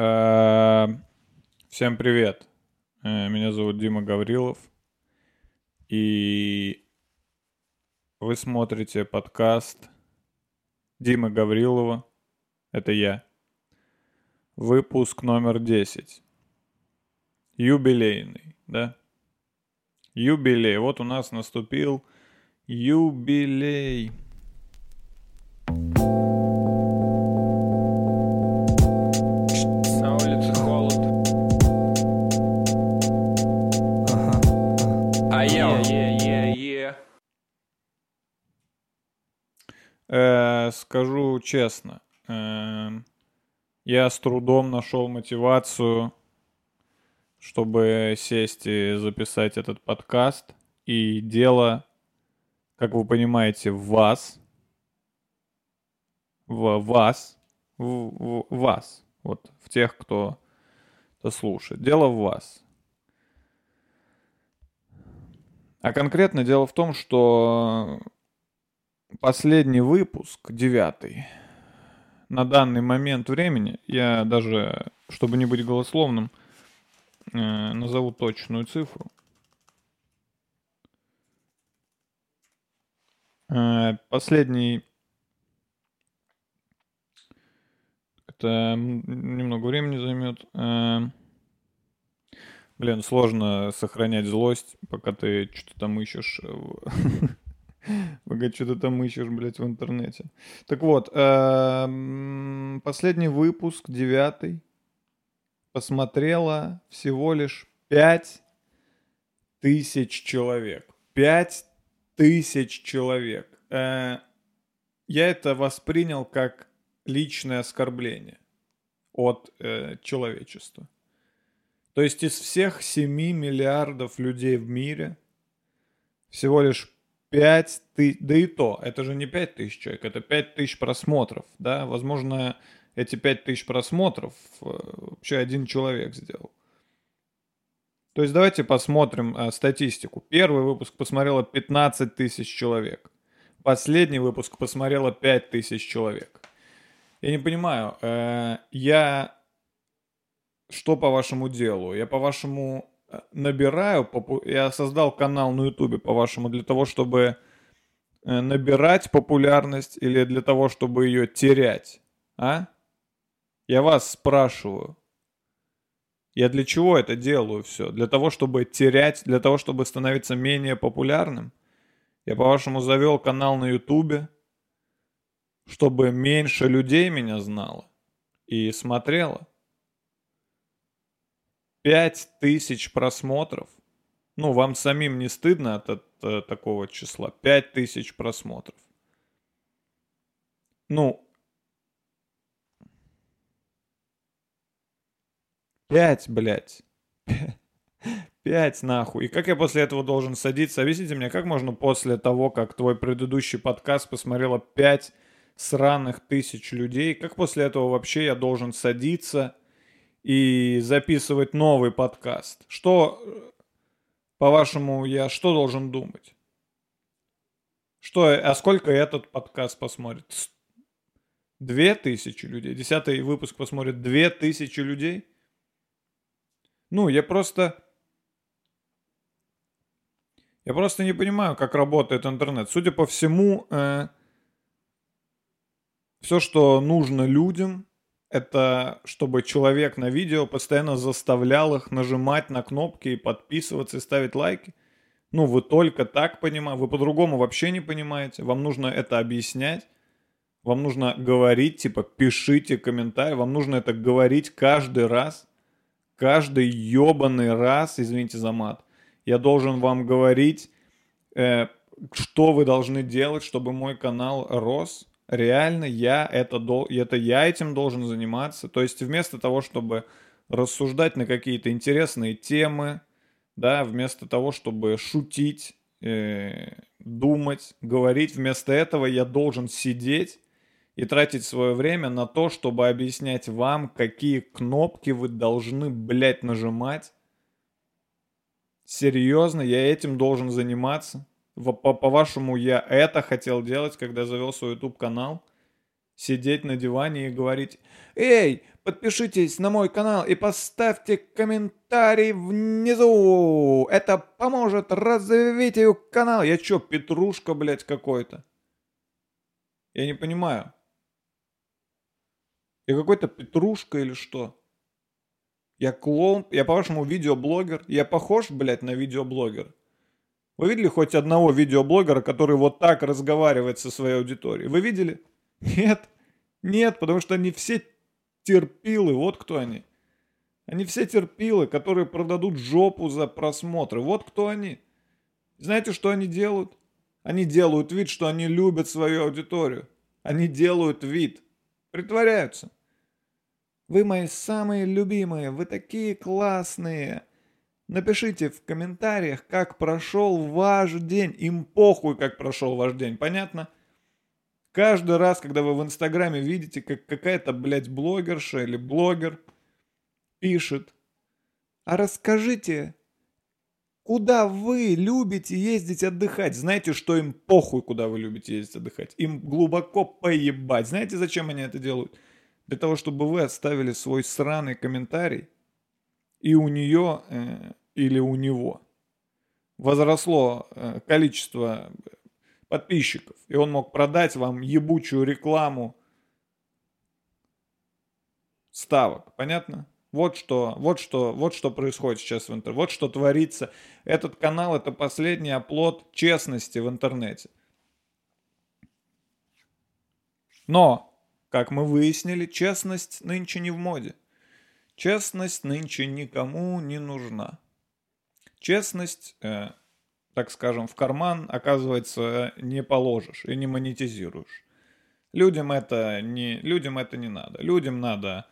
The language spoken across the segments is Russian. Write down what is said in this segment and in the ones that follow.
Э, Всем привет. Э, Меня зовут Дима Гаврилов. И вы смотрите подкаст Димы Гаврилова. Это я. Выпуск номер 10. Юбилейный, да? Юбилей. Вот у нас наступил юбилей. Честно, эм, я с трудом нашел мотивацию, чтобы сесть и записать этот подкаст. И дело, как вы понимаете, в вас. В вас. В- в вас. Вот в тех, кто это слушает. Дело в вас. А конкретно дело в том, что последний выпуск, девятый, на данный момент времени, я даже, чтобы не быть голословным, э, назову точную цифру. Э, Последний... Это немного времени займет. Э, Блин, сложно сохранять злость, пока ты что-то там ищешь в- Пока что-то там ищешь, блядь, в интернете. Так вот, эм, последний выпуск, девятый, посмотрело всего лишь пять тысяч человек. Пять тысяч человек. Э, Я это воспринял как личное оскорбление от э, человечества. То есть из всех 7 миллиардов людей в мире всего лишь 5 тысяч, да и то, это же не 5 тысяч человек, это 5 тысяч просмотров, да, возможно, эти 5 тысяч просмотров э, вообще один человек сделал. То есть давайте посмотрим э, статистику. Первый выпуск посмотрело 15 тысяч человек. Последний выпуск посмотрело 5 тысяч человек. Я не понимаю, э, я что по вашему делу? Я по вашему набираю, я создал канал на ютубе по вашему для того, чтобы э, набирать популярность или для того, чтобы ее терять, а? Я вас спрашиваю. Я для чего это делаю все? Для того, чтобы терять, для того, чтобы становиться менее популярным? Я, по-вашему, завел канал на ютубе, чтобы меньше людей меня знало и смотрело? Пять тысяч просмотров. Ну, вам самим не стыдно от, от, э, такого числа? Пять тысяч просмотров. Ну, пять, блядь. Пять нахуй. И как я после этого должен садиться? Объясните мне, как можно после того, как твой предыдущий подкаст посмотрело пять сраных тысяч людей, как после этого вообще я должен садиться и записывать новый подкаст? Что, э, по-вашему, я что должен думать? Что, а сколько этот подкаст посмотрит? Две тысячи людей? Десятый выпуск посмотрит две тысячи людей? Ну, я просто... Я просто не понимаю, как работает интернет. Судя по всему, все, что нужно людям, это чтобы человек на видео постоянно заставлял их нажимать на кнопки и подписываться и ставить лайки. Ну, вы только так понимаете, вы по-другому вообще не понимаете. Вам нужно это объяснять. Вам нужно говорить, типа, пишите комментарий. Вам нужно это говорить каждый раз. Каждый ебаный раз, извините за мат. Я должен вам говорить, э, что вы должны делать, чтобы мой канал рос. Реально, я это, дол- это я этим должен заниматься. То есть вместо того, чтобы рассуждать на какие-то интересные темы, да, вместо того, чтобы шутить, э, думать, говорить, вместо этого я должен сидеть и тратить свое время на то, чтобы объяснять вам, какие кнопки вы должны, блядь, нажимать. Серьезно, я этим должен заниматься. По-вашему, я это хотел делать, когда завел свой YouTube канал? Сидеть на диване и говорить «Эй, подпишитесь на мой канал и поставьте комментарий внизу! Это поможет развитию канала!» Я чё, петрушка, блядь, какой-то? Я не понимаю. Я какой-то петрушка или что? Я клоун, я по-вашему видеоблогер? Я похож, блядь, на видеоблогера? Вы видели хоть одного видеоблогера, который вот так разговаривает со своей аудиторией? Вы видели? Нет. Нет, потому что они все терпилы. Вот кто они. Они все терпилы, которые продадут жопу за просмотры. Вот кто они. Знаете, что они делают? Они делают вид, что они любят свою аудиторию. Они делают вид. Притворяются. Вы мои самые любимые, вы такие классные. Напишите в комментариях, как прошел ваш день. Им похуй, как прошел ваш день, понятно? Каждый раз, когда вы в Инстаграме видите, как какая-то, блядь, блогерша или блогер пишет, а расскажите, куда вы любите ездить отдыхать? Знаете, что им похуй, куда вы любите ездить отдыхать? Им глубоко поебать. Знаете, зачем они это делают? Для того, чтобы вы оставили свой сраный комментарий, и у нее э, или у него возросло э, количество подписчиков, и он мог продать вам ебучую рекламу ставок. Понятно? Вот что, вот что, вот что происходит сейчас в интернете. Вот что творится. Этот канал это последний оплот честности в интернете. Но, как мы выяснили, честность нынче не в моде. Честность нынче никому не нужна. Честность э, так скажем, в карман, оказывается, не положишь и не монетизируешь. Людям это не, людям это не надо. Людям надо,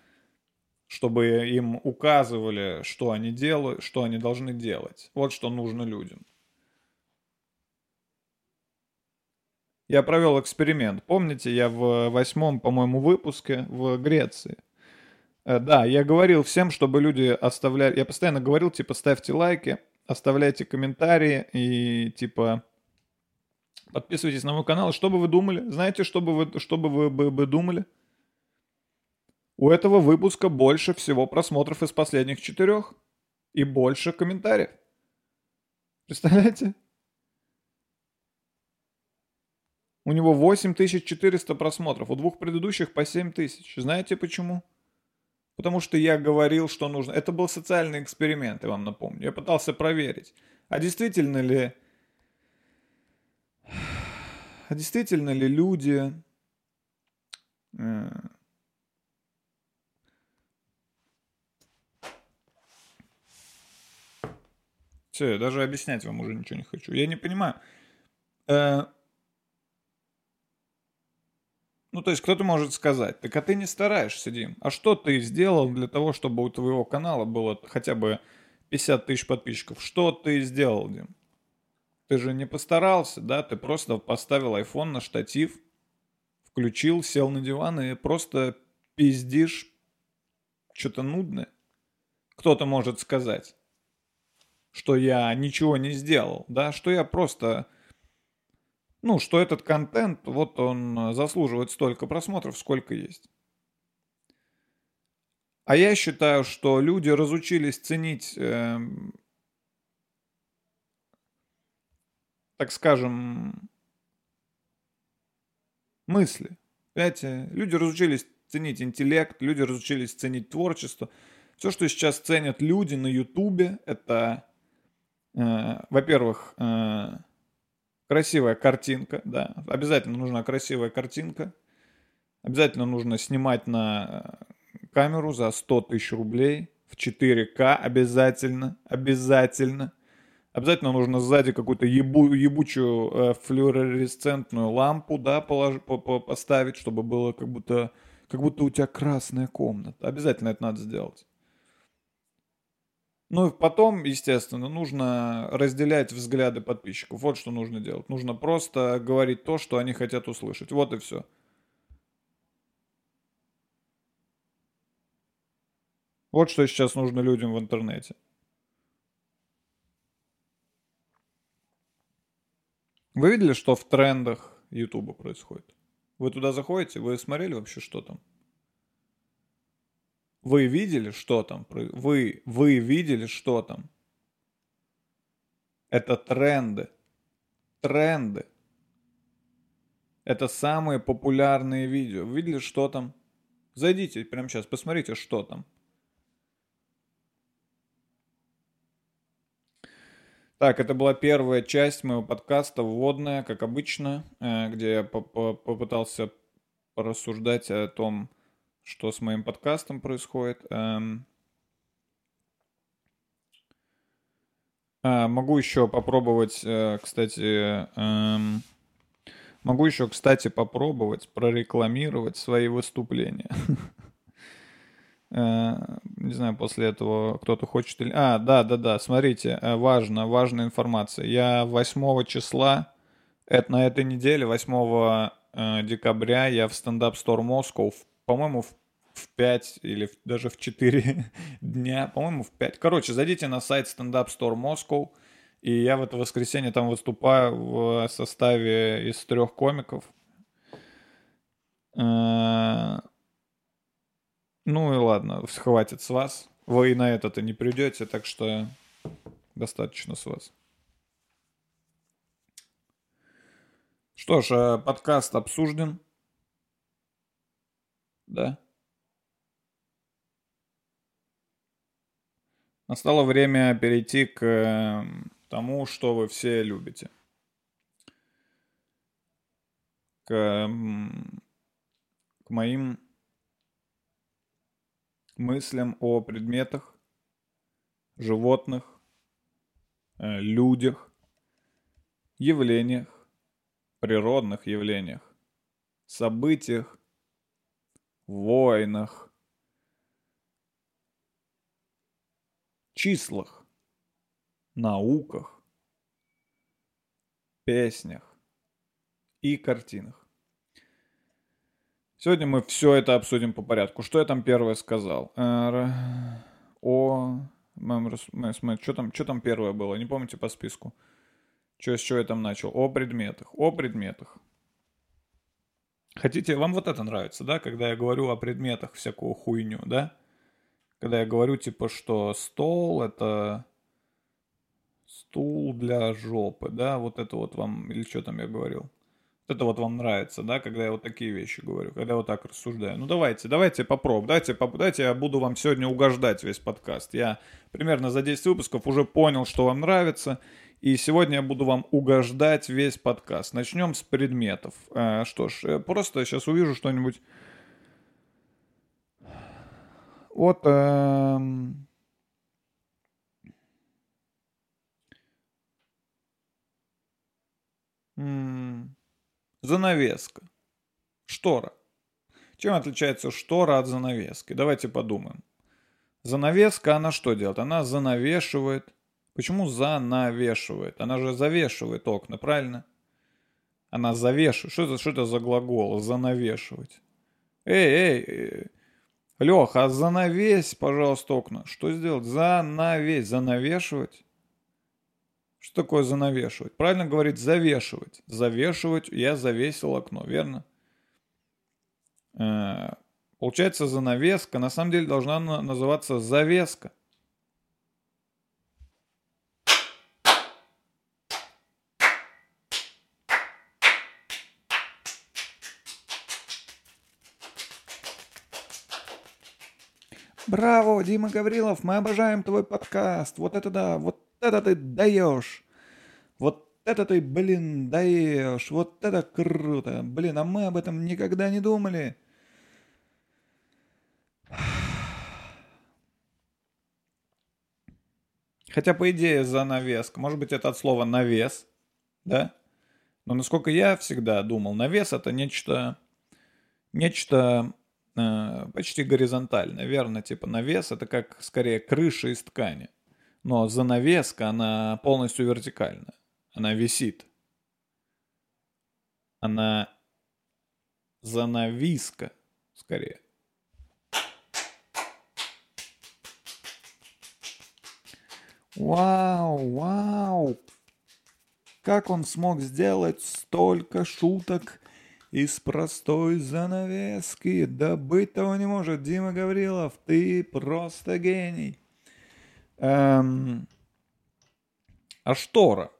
чтобы им указывали, что они делают, что они должны делать. Вот что нужно людям. Я провел эксперимент. Помните, я в восьмом, по-моему, выпуске в Греции. Э, да, я говорил всем, чтобы люди оставляли... Я постоянно говорил, типа, ставьте лайки, оставляйте комментарии и типа подписывайтесь на мой канал. Что бы вы думали? Знаете, что бы вы, что бы вы бы, бы думали? У этого выпуска больше всего просмотров из последних четырех. И больше комментариев. Представляете? У него 8400 просмотров, у двух предыдущих по 7000. Знаете почему? Потому что я говорил, что нужно. Это был социальный эксперимент, я вам напомню. Я пытался проверить, а действительно ли... А действительно ли люди... Э, Все, я даже объяснять вам уже ничего не хочу. Я не понимаю. Э, ну, то есть кто-то может сказать, так а ты не стараешься, Дим. А что ты сделал для того, чтобы у твоего канала было хотя бы 50 тысяч подписчиков? Что ты сделал, Дим? Ты же не постарался, да? Ты просто поставил iPhone на штатив, включил, сел на диван и просто пиздишь что-то нудное. Кто-то может сказать, что я ничего не сделал, да, что я просто ну, что этот контент, вот он э, заслуживает столько просмотров, сколько есть. А я считаю, что люди разучились ценить, э, так скажем, мысли. Понимаете, люди разучились ценить интеллект, люди разучились ценить творчество. Все, что сейчас ценят люди на Ютубе, это, э, во-первых, э, Красивая картинка, да. Обязательно нужна красивая картинка. Обязательно нужно снимать на э, камеру за 100 тысяч рублей в 4К. Обязательно, обязательно. Обязательно нужно сзади какую-то ебу, ебучую э, флюоресцентную лампу, да, полож, по, по, поставить, чтобы было как будто, как будто у тебя красная комната. Обязательно это надо сделать. Ну и потом, естественно, нужно разделять взгляды подписчиков. Вот что нужно делать. Нужно просто говорить то, что они хотят услышать. Вот и все. Вот что сейчас нужно людям в интернете. Вы видели, что в трендах Ютуба происходит? Вы туда заходите? Вы смотрели вообще, что там? Вы видели, что там? Вы, вы видели, что там? Это тренды. Тренды. Это самые популярные видео. Видели, что там? Зайдите прямо сейчас, посмотрите, что там. Так, это была первая часть моего подкаста, вводная, как обычно, э, где я попытался порассуждать о том, что с моим подкастом происходит. Эм. А, могу еще попробовать, э, кстати, эм, могу еще, кстати, попробовать прорекламировать свои выступления. Э, не знаю, после этого кто-то хочет или... А, да, да, да, смотрите, э, важно, важная информация. Я 8 числа, это на этой неделе, 8 э, декабря, я в стендап Store Moscow, по-моему, в, в 5 или даже в 4 дня, по-моему, в 5. Короче, зайдите на сайт Stand Up Store Moscow, и я в это воскресенье там выступаю в составе из трех комиков. Ну и ладно, хватит с вас. Вы и на это-то не придете, так что достаточно с вас. Что ж, э, подкаст обсужден. Да. Настало время перейти к эм, тому, что вы все любите. К, эм, к моим мыслям о предметах, животных, э, людях, явлениях, природных явлениях, событиях, войнах, числах, науках, песнях и картинах. Сегодня мы все это обсудим по порядку. Что я там первое сказал? О... Что там, что там первое было? Не помните по списку? Что, с чего я там начал? О предметах. О предметах. Хотите, вам вот это нравится, да? Когда я говорю о предметах всякую хуйню, да? Когда я говорю, типа, что стол — это стул для жопы, да? Вот это вот вам... Или что там я говорил? это вот вам нравится, да, когда я вот такие вещи говорю, когда я вот так рассуждаю. Ну давайте, давайте попробуем, давайте, поп... давайте я буду вам сегодня угождать весь подкаст. Я примерно за 10 выпусков уже понял, что вам нравится, и сегодня я буду вам угождать весь подкаст. Начнем с предметов. А, что ж, э, просто сейчас увижу что-нибудь. Вот... Эм... Занавеска. Штора. Чем отличается штора от занавески? Давайте подумаем. Занавеска, она что делает? Она занавешивает. Почему занавешивает? Она же завешивает окна, правильно? Она завешивает. Что это, что это за глагол? Занавешивать. Эй, эй, эй. Леха, а занавесь, пожалуйста, окна. Что сделать? Занавесь. Занавешивать? Что такое занавешивать? Правильно говорить завешивать. Завешивать я завесил окно, верно? Э, получается занавеска, на самом деле должна называться завеска. Браво, Дима Гаврилов, мы обожаем твой подкаст. Вот это да, вот это ты даешь. Вот это ты, блин, даешь. Вот это круто. Блин, а мы об этом никогда не думали. Хотя, по идее, занавеска. Может быть, это от слова навес, да? Но насколько я всегда думал, навес это нечто, нечто почти горизонтальное, верно? Типа навес это как скорее крыша из ткани но занавеска, она полностью вертикальная. Она висит. Она занависка, скорее. Вау, вау! Как он смог сделать столько шуток из простой занавески. Да быть того не может, Дима Гаврилов, ты просто гений. Эм, а штора?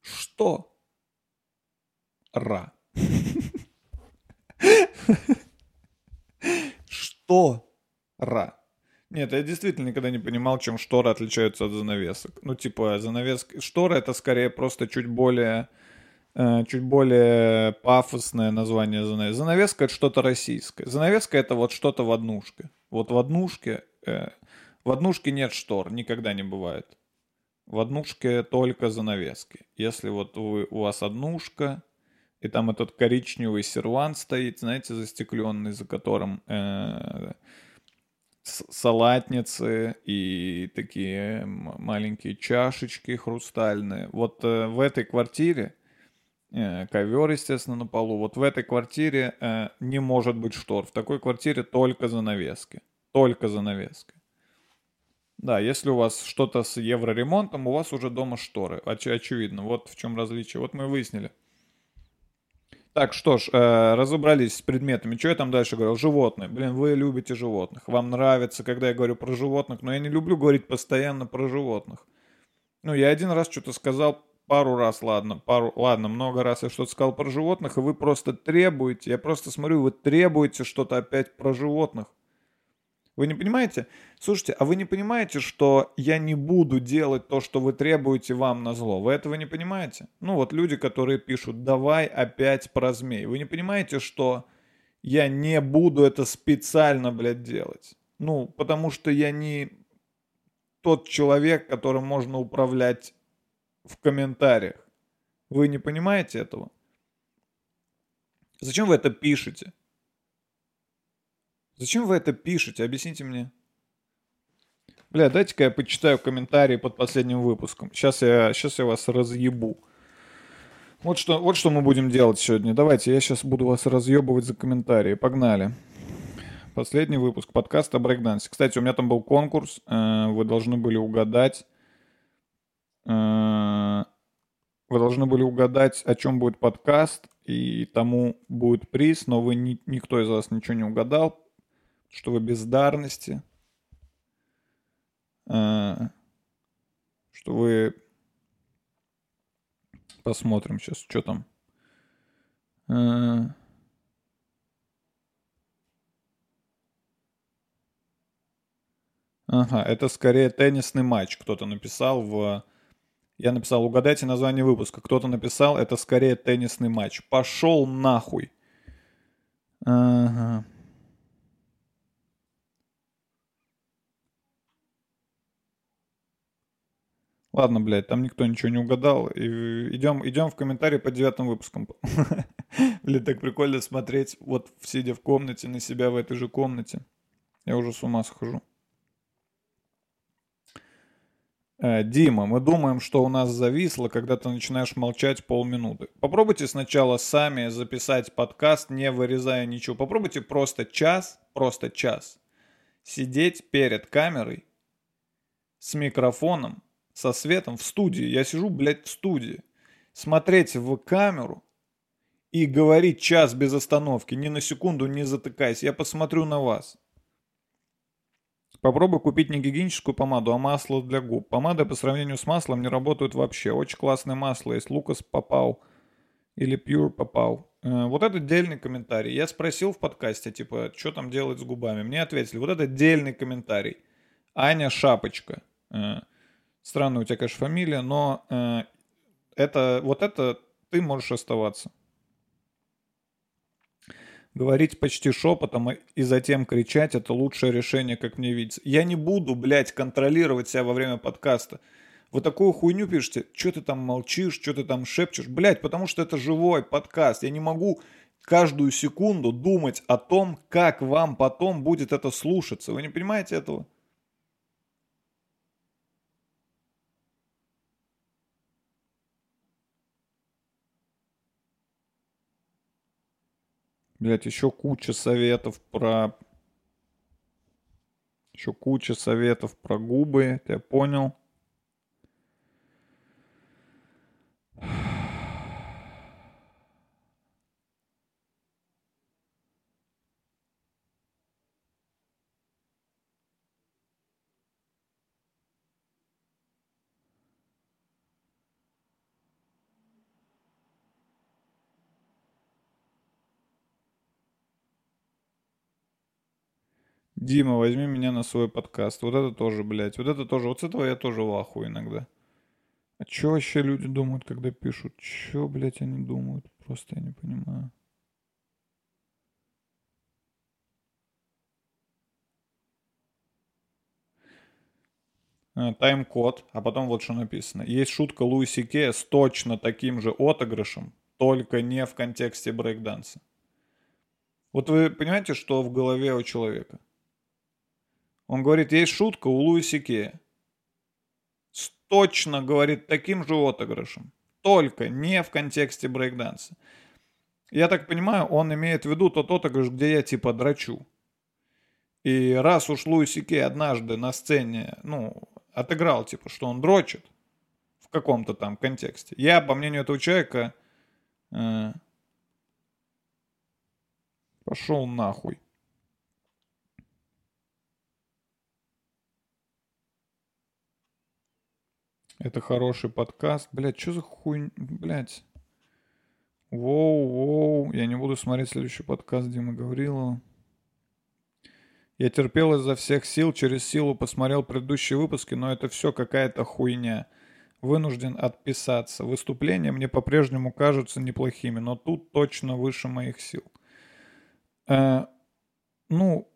Что? Ра. Что? Ра. Нет, я действительно никогда не понимал, чем шторы отличаются от занавесок. Ну, типа, занавеска... Штора — это скорее просто чуть более... Э, чуть более пафосное название занавески. Занавеска — это что-то российское. Занавеска — это вот что-то в однушке. Вот в однушке... Э, в однушке нет штор, никогда не бывает. В однушке только занавески. Если вот вы, у вас однушка, и там этот коричневый сервант стоит, знаете, застекленный, за которым э, салатницы и такие маленькие чашечки хрустальные. Вот э, в этой квартире ковер, естественно, на полу. Вот в этой квартире э, не может быть штор. В такой квартире только занавески. Только занавески. Да, если у вас что-то с евроремонтом, у вас уже дома шторы. Оч- очевидно. Вот в чем различие. Вот мы выяснили. Так, что ж, э, разобрались с предметами. Что я там дальше говорил? Животные. Блин, вы любите животных. Вам нравится, когда я говорю про животных, но я не люблю говорить постоянно про животных. Ну, я один раз что-то сказал, пару раз, ладно, пару, ладно, много раз я что-то сказал про животных, и вы просто требуете, я просто смотрю, вы требуете что-то опять про животных. Вы не понимаете? Слушайте, а вы не понимаете, что я не буду делать то, что вы требуете вам на зло? Вы этого не понимаете? Ну вот люди, которые пишут, давай опять про змей. Вы не понимаете, что я не буду это специально, блядь, делать? Ну, потому что я не тот человек, которым можно управлять в комментариях. Вы не понимаете этого? Зачем вы это пишете? Зачем вы это пишете? Объясните мне. Бля, дайте-ка я почитаю комментарии под последним выпуском. Сейчас я, сейчас я вас разъебу. Вот что, вот что мы будем делать сегодня. Давайте, я сейчас буду вас разъебывать за комментарии. Погнали. Последний выпуск подкаста Брейкдансе. Кстати, у меня там был конкурс. Э, вы должны были угадать. Э, вы должны были угадать, о чем будет подкаст, и тому будет приз, но вы ни, никто из вас ничего не угадал что вы бездарности, а, что вы... Посмотрим сейчас, что там. А, ага, это скорее теннисный матч. Кто-то написал в... Я написал, угадайте название выпуска. Кто-то написал, это скорее теннисный матч. Пошел нахуй. Ага. Ладно, блядь, там никто ничего не угадал. И идем, идем в комментарии по девятым выпускам. Блядь, так прикольно смотреть, вот сидя в комнате, на себя в этой же комнате. Я уже с ума схожу. Э, Дима, мы думаем, что у нас зависло, когда ты начинаешь молчать полминуты. Попробуйте сначала сами записать подкаст, не вырезая ничего. Попробуйте просто час, просто час сидеть перед камерой с микрофоном со светом в студии. Я сижу, блядь, в студии. Смотреть в камеру и говорить час без остановки, ни на секунду не затыкаясь. Я посмотрю на вас. Попробуй купить не гигиеническую помаду, а масло для губ. Помады по сравнению с маслом не работают вообще. Очень классное масло есть. Лукас Папау или Pure Папау. Э, вот это отдельный комментарий. Я спросил в подкасте, типа, что там делать с губами. Мне ответили, вот это отдельный комментарий. Аня Шапочка. Э, Странная у тебя, конечно, фамилия, но э, это, вот это ты можешь оставаться. Говорить почти шепотом и затем кричать – это лучшее решение, как мне видится. Я не буду, блядь, контролировать себя во время подкаста. Вы такую хуйню пишете, что ты там молчишь, что ты там шепчешь. Блядь, потому что это живой подкаст. Я не могу каждую секунду думать о том, как вам потом будет это слушаться. Вы не понимаете этого? Блять, еще куча советов про... Еще куча советов про губы, я понял. Дима, возьми меня на свой подкаст. Вот это тоже, блядь. Вот это тоже. Вот с этого я тоже в аху иногда. А чё вообще люди думают, когда пишут? Чё, блядь, они думают? Просто я не понимаю. А, Тайм-код, а потом вот что написано. Есть шутка Луиси Кея с точно таким же отыгрышем, только не в контексте брейкданса. Вот вы понимаете, что в голове у человека? Он говорит, есть шутка у Луиси Кея. Точно, говорит, таким же отыгрышем. Только не в контексте брейкданса. Я так понимаю, он имеет в виду тот отыгрыш, где я типа драчу. И раз уж Луиси Кей однажды на сцене, ну, отыграл, типа, что он дрочит в каком-то там контексте. Я, по мнению этого человека, э, пошел нахуй. Это хороший подкаст. Блять, что за хуй... Блять. Воу, воу. Я не буду смотреть следующий подкаст Димы Гаврилова. Я терпел изо всех сил, через силу посмотрел предыдущие выпуски, но это все какая-то хуйня. Вынужден отписаться. Выступления мне по-прежнему кажутся неплохими, но тут точно выше моих сил. Э, ну,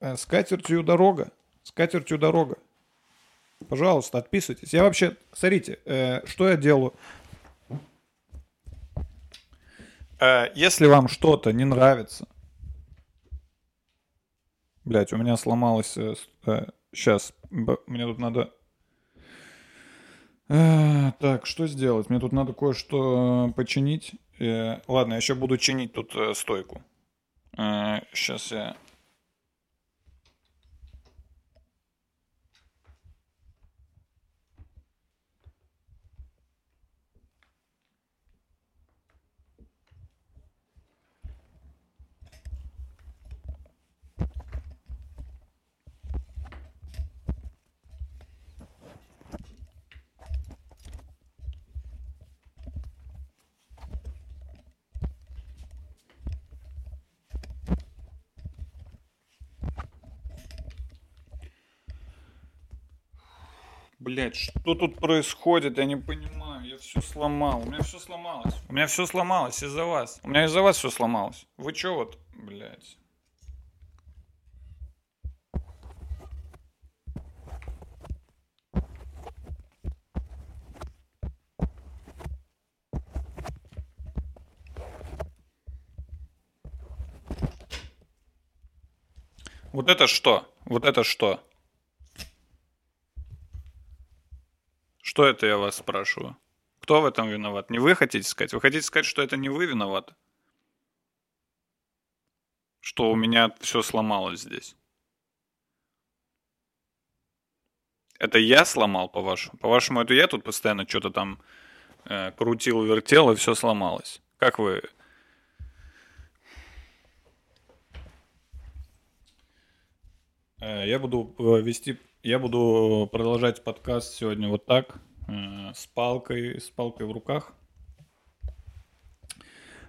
э, с катертью дорога. С катертью дорога. Пожалуйста, отписывайтесь. Я вообще, смотрите, э, что я делаю. Э, если вам что-то не нравится, Блять, у меня сломалось... Э, э, сейчас, мне тут надо... Э, так, что сделать? Мне тут надо кое-что э, починить. Э, ладно, я еще буду чинить тут э, стойку. Э, сейчас я... Блять, что тут происходит? Я не понимаю. Я все сломал. У меня все сломалось. У меня все сломалось из-за вас. У меня из-за вас все сломалось. Вы че вот, блять? Вот это что? Вот это что? Что это я вас спрашиваю? Кто в этом виноват? Не вы хотите сказать? Вы хотите сказать, что это не вы виноваты? Что у меня все сломалось здесь? Это я сломал, по-вашему? По-вашему, это я тут постоянно что-то там э, крутил, вертел, и все сломалось. Как вы... Э, я буду э, вести я буду продолжать подкаст сегодня вот так, э, с палкой, с палкой в руках.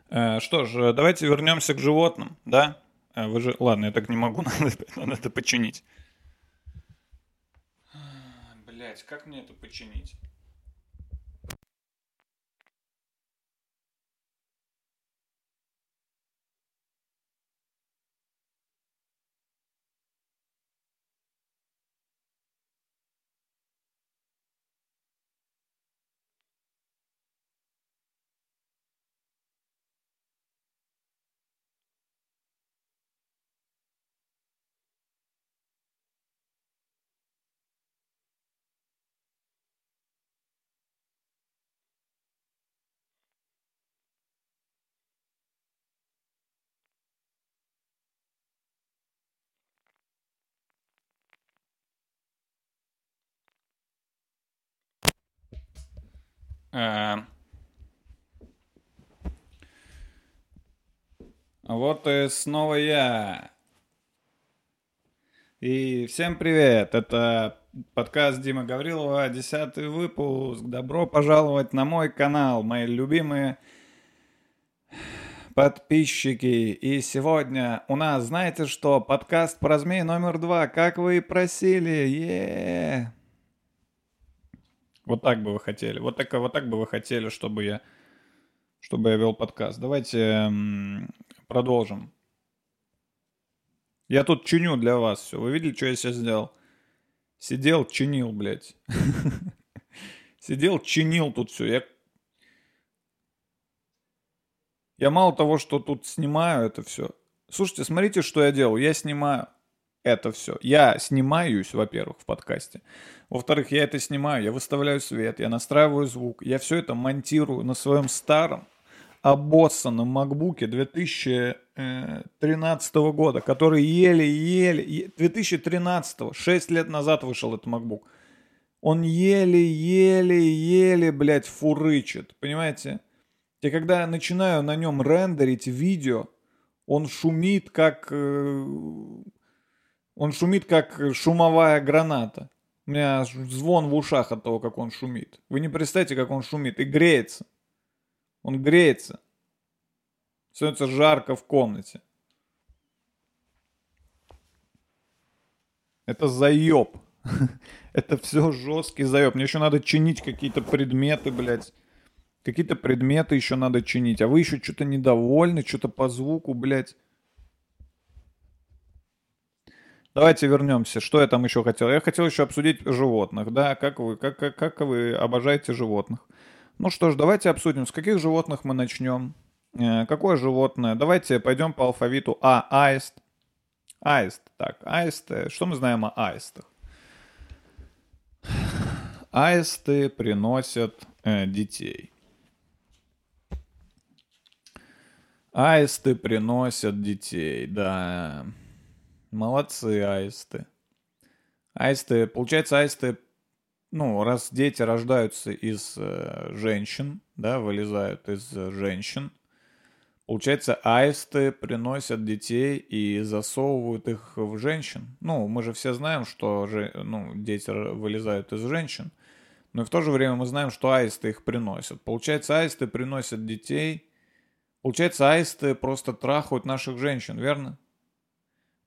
Э, что ж, давайте вернемся к животным, да? Э, вы же... Ладно, я так не могу, надо, надо это починить. Блять, как мне это починить? Вот и снова я. И всем привет, это подкаст Дима Гаврилова, десятый выпуск. Добро пожаловать на мой канал, мои любимые подписчики. И сегодня у нас, знаете что, подкаст про змей номер два, как вы и просили. е Вот так бы вы хотели. Вот так, вот так бы вы хотели, чтобы я, чтобы я вел подкаст. Давайте м, продолжим. Я тут чиню для вас все. Вы видели, что я сейчас сделал? Сидел, чинил, блядь. Сидел, чинил тут все. Я Я мало того, что тут снимаю это все. Слушайте, смотрите, что я делаю. Я снимаю это все. Я снимаюсь, во-первых, в подкасте. Во-вторых, я это снимаю, я выставляю свет, я настраиваю звук. Я все это монтирую на своем старом обоссанном макбуке 2013 года, который еле-еле... 2013, 6 лет назад вышел этот макбук. Он еле-еле-еле, блядь, фурычит, понимаете? И когда начинаю на нем рендерить видео, он шумит как... Он шумит как шумовая граната. У меня звон в ушах от того, как он шумит. Вы не представляете, как он шумит. И греется. Он греется. Становится жарко в комнате. Это заеб. Это все жесткий заеб. Мне еще надо чинить какие-то предметы, блядь. Какие-то предметы еще надо чинить, а вы еще что-то недовольны, что-то по звуку, блядь. Давайте вернемся. Что я там еще хотел? Я хотел еще обсудить животных, да, как вы, как, как, как вы обожаете животных. Ну что ж, давайте обсудим, с каких животных мы начнем. Э, какое животное? Давайте пойдем по алфавиту А. Аист. Аист. Так, аисты. Что мы знаем о аистах? Аисты приносят э, детей. Аисты приносят детей, да. Молодцы, аисты. Аисты, получается, аисты, ну, раз дети рождаются из э, женщин, да, вылезают из э, женщин, получается, аисты приносят детей и засовывают их в женщин. Ну, мы же все знаем, что же, ну, дети вылезают из женщин, но в то же время мы знаем, что аисты их приносят. Получается, аисты приносят детей Получается, аисты просто трахают наших женщин, верно?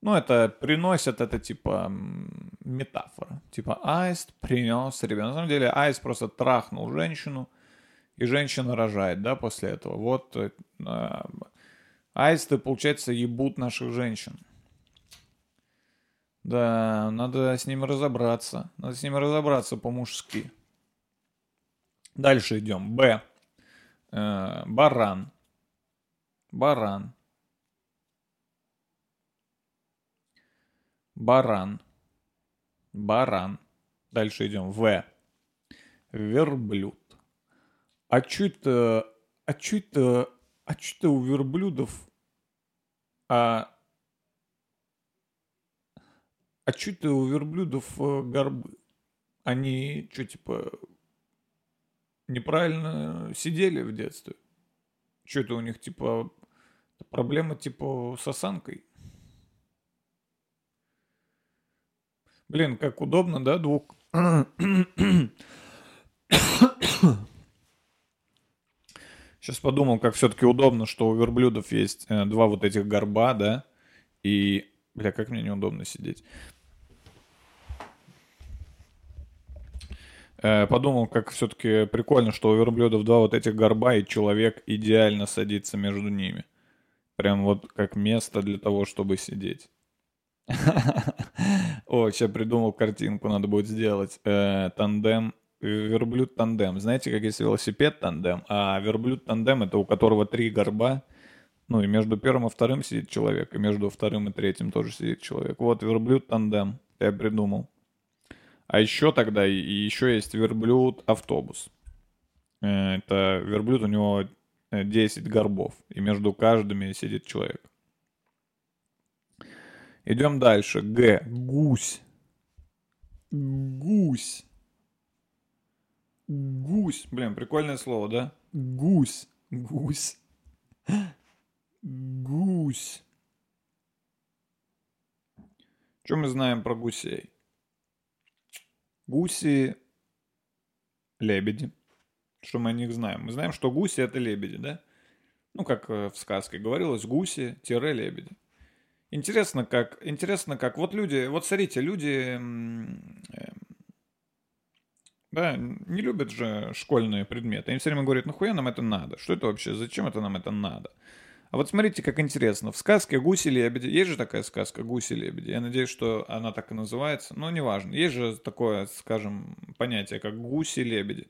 Ну, это приносят, это типа метафора. Типа аист принес ребенка. На самом деле аист просто трахнул женщину, и женщина рожает, да, после этого. Вот э, аисты, получается, ебут наших женщин. Да, надо с ними разобраться. Надо с ними разобраться по-мужски. Дальше идем. Б. Э, баран. Баран. Баран. Баран. Дальше идем. В. Верблюд. А чё это... А чё это... А чё это у верблюдов... А... А чё это у верблюдов э, горбы? Они что, типа, неправильно сидели в детстве? Что это у них, типа, проблема, типа, с осанкой? Блин, как удобно, да, двух... Сейчас подумал, как все-таки удобно, что у верблюдов есть э, два вот этих горба, да, и, бля, как мне неудобно сидеть. Э, подумал, как все-таки прикольно, что у верблюдов два вот этих горба, и человек идеально садится между ними. Прям вот как место для того, чтобы сидеть. О, сейчас придумал картинку, надо будет сделать. Э, тандем, верблюд тандем. Знаете, как есть велосипед тандем, а верблюд тандем это у которого три горба, ну и между первым и вторым сидит человек, и между вторым и третьим тоже сидит человек. Вот верблюд тандем, я придумал. А еще тогда и еще есть верблюд-автобус. Э, это верблюд, у него 10 э, горбов, и между каждыми сидит человек. Идем дальше. Г. Гусь. Гусь. Гусь. Блин, прикольное слово, да? Гусь. Гусь. Гусь. Что мы знаем про гусей? Гуси – лебеди. Что мы о них знаем? Мы знаем, что гуси – это лебеди, да? Ну, как э, в сказке говорилось, гуси-лебеди. Интересно, как, интересно, как, вот люди, вот смотрите, люди, м, э, да, не любят же школьные предметы. Они все время говорят, нахуя нам это надо? Что это вообще? Зачем это нам это надо? А вот смотрите, как интересно. В сказке «Гуси-лебеди» есть же такая сказка «Гуси-лебеди». Я надеюсь, что она так и называется. Но неважно. Есть же такое, скажем, понятие, как «гуси-лебеди».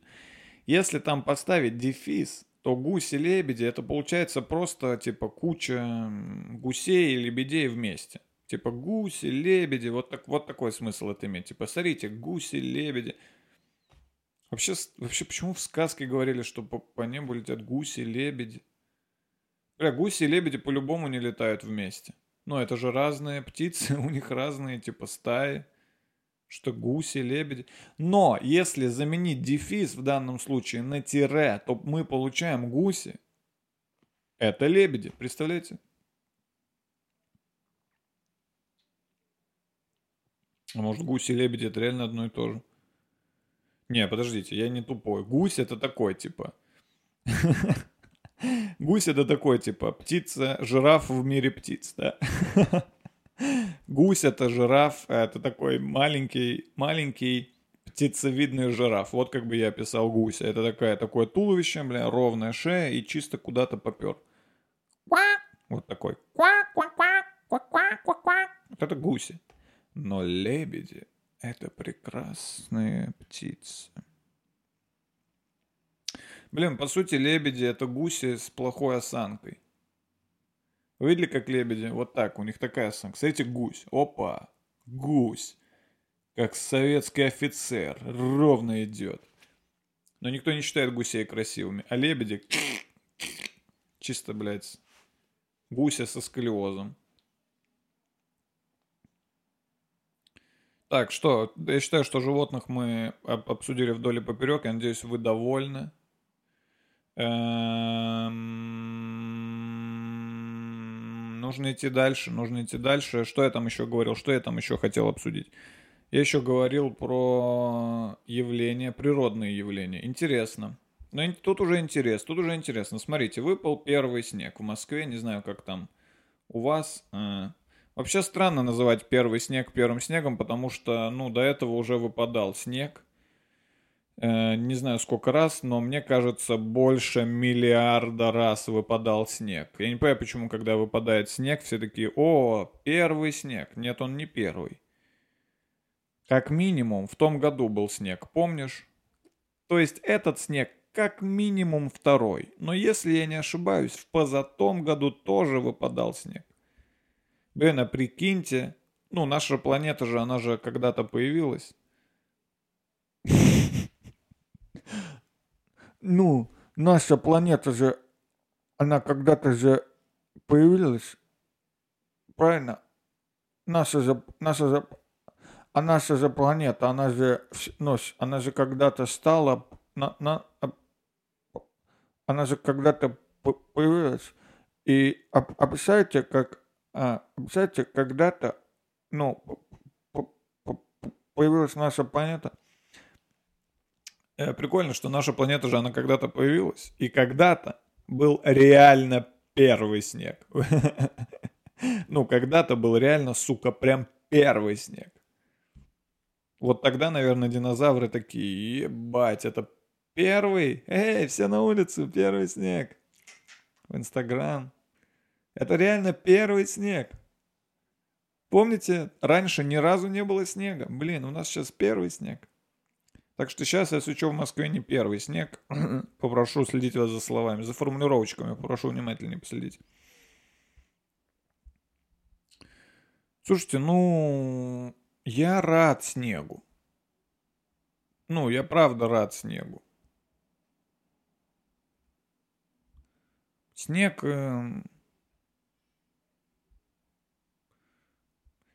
Если там поставить дефис, то гуси-лебеди это получается просто типа куча гусей и лебедей вместе. Типа гуси, лебеди, вот, так, вот такой смысл это имеет. Типа, смотрите, гуси, лебеди. Вообще, вообще, почему в сказке говорили, что по, по небу летят гуси, лебеди? Бля, гуси и лебеди по-любому не летают вместе. Ну, это же разные птицы, у них разные, типа, стаи. Что гуси, лебеди. Но если заменить дефис в данном случае на тире, то мы получаем гуси. Это лебеди, представляете? А может гуси и лебеди это реально одно и то же? Не, подождите, я не тупой. Гусь это такой, типа. Гусь это такой, типа, птица, жираф в мире птиц, да? Гусь это жираф, это такой маленький, маленький птицевидный жираф. Вот как бы я описал гуся. Это такая, такое туловище, бля, ровная шея и чисто куда-то попер. Вот такой. Вот это гуси. Но лебеди — это прекрасные птицы. Блин, по сути, лебеди — это гуси с плохой осанкой. Вы видели, как лебеди? Вот так, у них такая осанка. Смотрите, гусь. Опа, гусь. Как советский офицер. Ровно идет. Но никто не считает гусей красивыми. А лебеди... Чисто, блядь, гуся со сколиозом. Так, что? Я считаю, что животных мы об- обсудили вдоль и поперек. Я надеюсь, вы довольны. Эм, Нужно идти дальше, нужно идти дальше. Что я там еще говорил? Что я там еще хотел обсудить? Я еще говорил про явления, природные явления. Интересно. Но тут уже интересно, тут уже интересно. Смотрите, выпал первый снег в Москве, не знаю, как там у вас. Э, Вообще странно называть первый снег первым снегом, потому что, ну, до этого уже выпадал снег. Э, не знаю сколько раз, но мне кажется, больше миллиарда раз выпадал снег. Я не понимаю, почему, когда выпадает снег, все такие, о, первый снег. Нет, он не первый. Как минимум, в том году был снег, помнишь? То есть этот снег как минимум второй. Но если я не ошибаюсь, в позатом году тоже выпадал снег. Блин, а прикиньте, ну, наша планета же, она же когда-то появилась. Ну, наша планета же, она когда-то же появилась. Правильно? Наша же, наша же, а наша же планета, она же, ну, она же когда-то стала, на, на, она же когда-то появилась. И а представляете, как, а, представляете, когда-то, ну, появилась наша планета. Э, Прикольно, что наша планета же, она когда-то появилась. И когда-то был реально первый снег. Ну, когда-то был реально, сука, прям первый снег. Вот тогда, наверное, динозавры такие, ебать, это первый? Эй, все на улицу, первый снег. В Инстаграм. Это реально первый снег. Помните, раньше ни разу не было снега. Блин, у нас сейчас первый снег. Так что сейчас, если что, в Москве не первый снег, попрошу следить вас за словами, за формулировочками, попрошу внимательнее последить. Слушайте, ну, я рад снегу. Ну, я правда рад снегу. Снег... эм,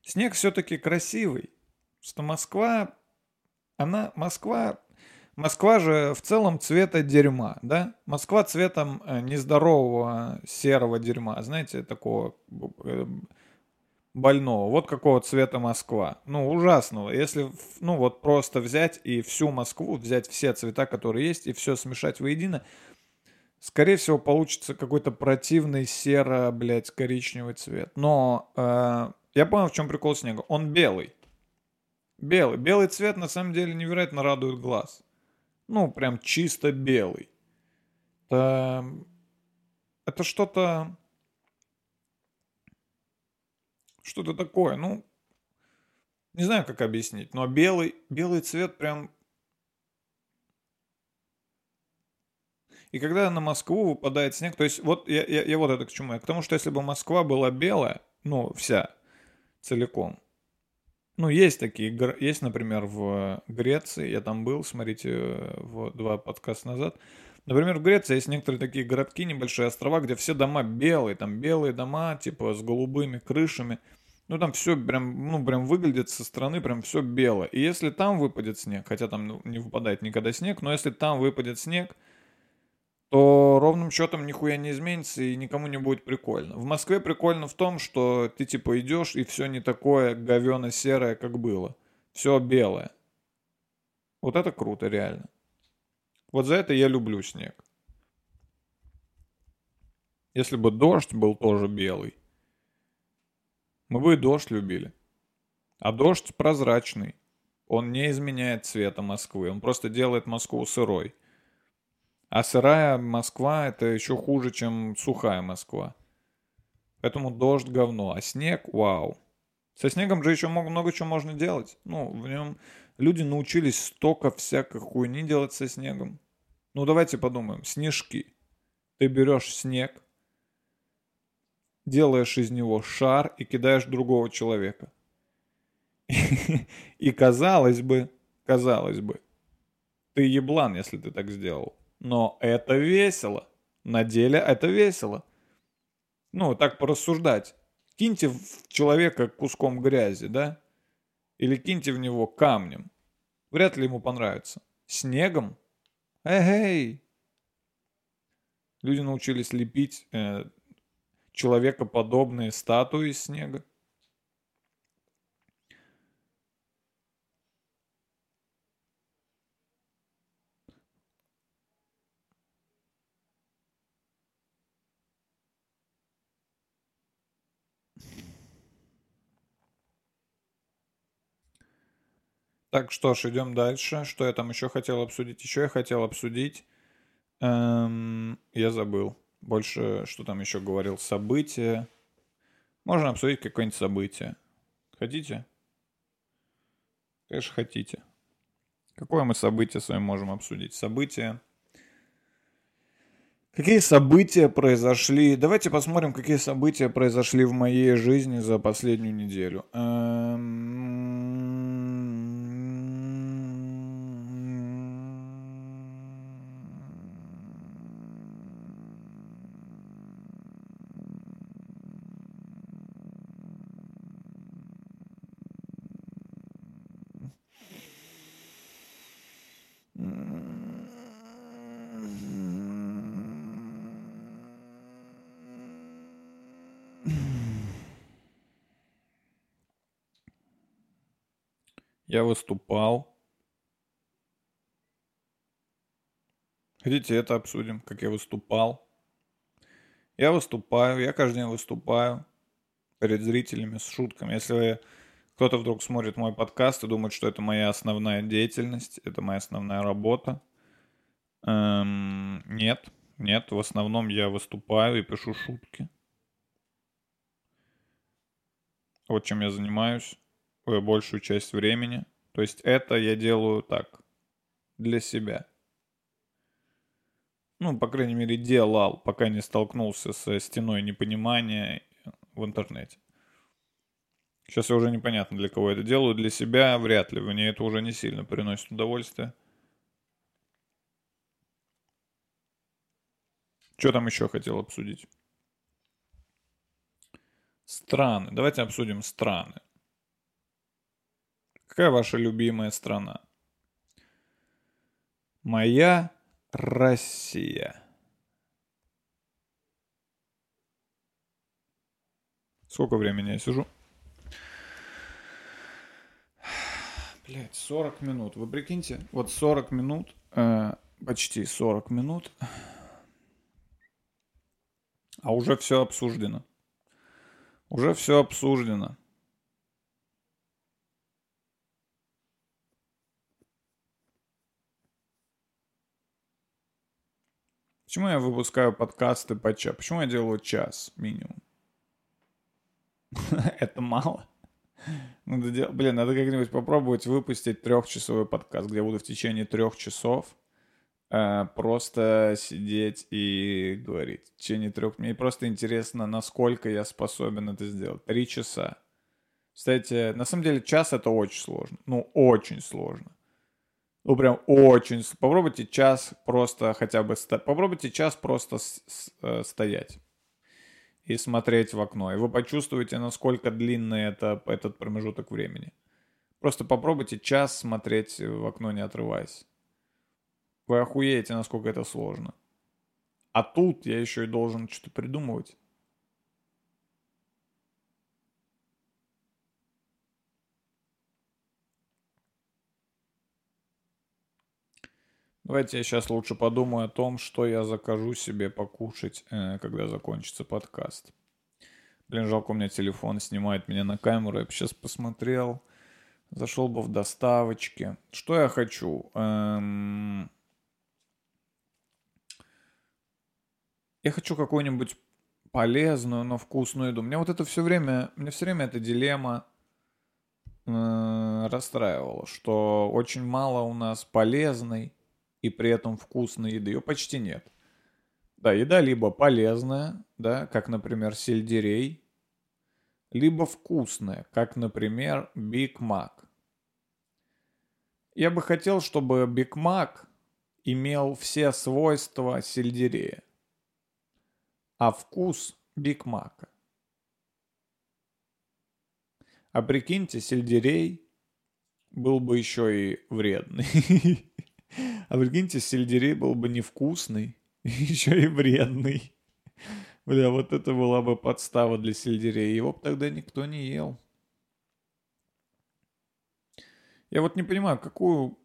Снег все-таки красивый. Что Москва, она, Москва, Москва же в целом цвета дерьма, да? Москва цветом э, нездорового серого дерьма, знаете, такого э, больного. Вот какого цвета Москва. Ну, ужасного. Если, ну, вот просто взять и всю Москву, взять все цвета, которые есть, и все смешать воедино, скорее всего, получится какой-то противный серо, блядь, коричневый цвет. Но э, я понял, в чем прикол снега. Он белый. Белый. Белый цвет на самом деле невероятно радует глаз. Ну, прям чисто белый. Это, это что-то... Что-то такое. Ну, не знаю, как объяснить, но белый, белый цвет прям... И когда на Москву выпадает снег, то есть вот я, я, я вот это к чему. Я к тому, что если бы Москва была белая, ну, вся, целиком, ну, есть такие, есть, например, в Греции, я там был, смотрите, в два подкаста назад. Например, в Греции есть некоторые такие городки, небольшие острова, где все дома белые, там белые дома, типа с голубыми крышами. Ну, там все прям, ну, прям выглядит со стороны прям все белое. И если там выпадет снег, хотя там ну, не выпадает никогда снег, но если там выпадет снег, то ровным счетом нихуя не изменится и никому не будет прикольно. В Москве прикольно в том, что ты типа идешь и все не такое говено-серое, как было. Все белое. Вот это круто, реально. Вот за это я люблю снег. Если бы дождь был тоже белый, мы бы и дождь любили. А дождь прозрачный. Он не изменяет цвета Москвы. Он просто делает Москву сырой. А сырая Москва это еще хуже, чем сухая Москва. Поэтому дождь говно, а снег вау. Со снегом же еще много, много чего можно делать. Ну, в нем люди научились столько всякой хуйни делать со снегом. Ну, давайте подумаем. Снежки. Ты берешь снег, делаешь из него шар и кидаешь другого человека. И казалось бы, казалось бы, ты еблан, если ты так сделал. Но это весело. На деле это весело. Ну, так порассуждать. Киньте в человека куском грязи, да? Или киньте в него камнем. Вряд ли ему понравится. Снегом? Эй! Люди научились лепить э, человекоподобные статуи из снега. Так, что ж, идем дальше. Что я там еще хотел обсудить? Еще я хотел обсудить... Эм, я забыл. Больше, что там еще говорил? События. Можно обсудить какое-нибудь событие. Хотите? Конечно, хотите. Какое мы событие с вами можем обсудить? Событие Какие события произошли? Давайте посмотрим, какие события произошли в моей жизни за последнюю неделю. Эм... Я выступал. Хотите, это обсудим, как я выступал. Я выступаю, я каждый день выступаю перед зрителями с шутками. Если кто-то вдруг смотрит мой подкаст и думает, что это моя основная деятельность, это моя основная работа, эм, нет, нет, в основном я выступаю и пишу шутки. Вот чем я занимаюсь большую часть времени. То есть это я делаю так, для себя. Ну, по крайней мере, делал, пока не столкнулся со стеной непонимания в интернете. Сейчас я уже непонятно, для кого это делаю. Для себя вряд ли. Мне это уже не сильно приносит удовольствие. Что там еще хотел обсудить? Страны. Давайте обсудим страны. Какая ваша любимая страна? Моя Россия. Сколько времени я сижу? Блять, 40 минут. Вы прикиньте, вот 40 минут, э, почти 40 минут А уже все обсуждено. Уже все обсуждено. Почему я выпускаю подкасты по час? Почему я делаю час минимум? Это мало. Надо дел... Блин, надо как-нибудь попробовать выпустить трехчасовой подкаст, где буду в течение трех часов э, просто сидеть и говорить. В течение трех... Мне просто интересно, насколько я способен это сделать. Три часа. Кстати, на самом деле час это очень сложно. Ну, очень сложно. Ну, прям очень. Попробуйте час просто хотя бы... Попробуйте час просто. Э, стоять и смотреть в окно. И вы почувствуете, насколько длинный это, этот промежуток времени. Просто попробуйте час смотреть в окно, не отрываясь. Вы охуеете, насколько это сложно. А тут я еще и должен что-то придумывать. Давайте я сейчас лучше подумаю о том, что я закажу себе покушать, э, когда закончится подкаст. Блин, жалко, у меня телефон снимает меня на камеру. Я бы сейчас посмотрел. Зашел бы в доставочки. Что я хочу? Эм... Я хочу какую-нибудь полезную, но вкусную еду. Мне вот это все время, мне все время эта дилемма э, расстраивала, что очень мало у нас полезной и при этом вкусной еды. Ее почти нет. Да, еда либо полезная, да, как, например, сельдерей, либо вкусная, как, например, Биг Мак. Я бы хотел, чтобы Биг Мак имел все свойства сельдерея, а вкус Биг Мака. А прикиньте, сельдерей был бы еще и вредный. А прикиньте, сельдерей был бы невкусный, еще и вредный. Бля, вот это была бы подстава для сельдерея. Его бы тогда никто не ел. Я вот не понимаю, какую...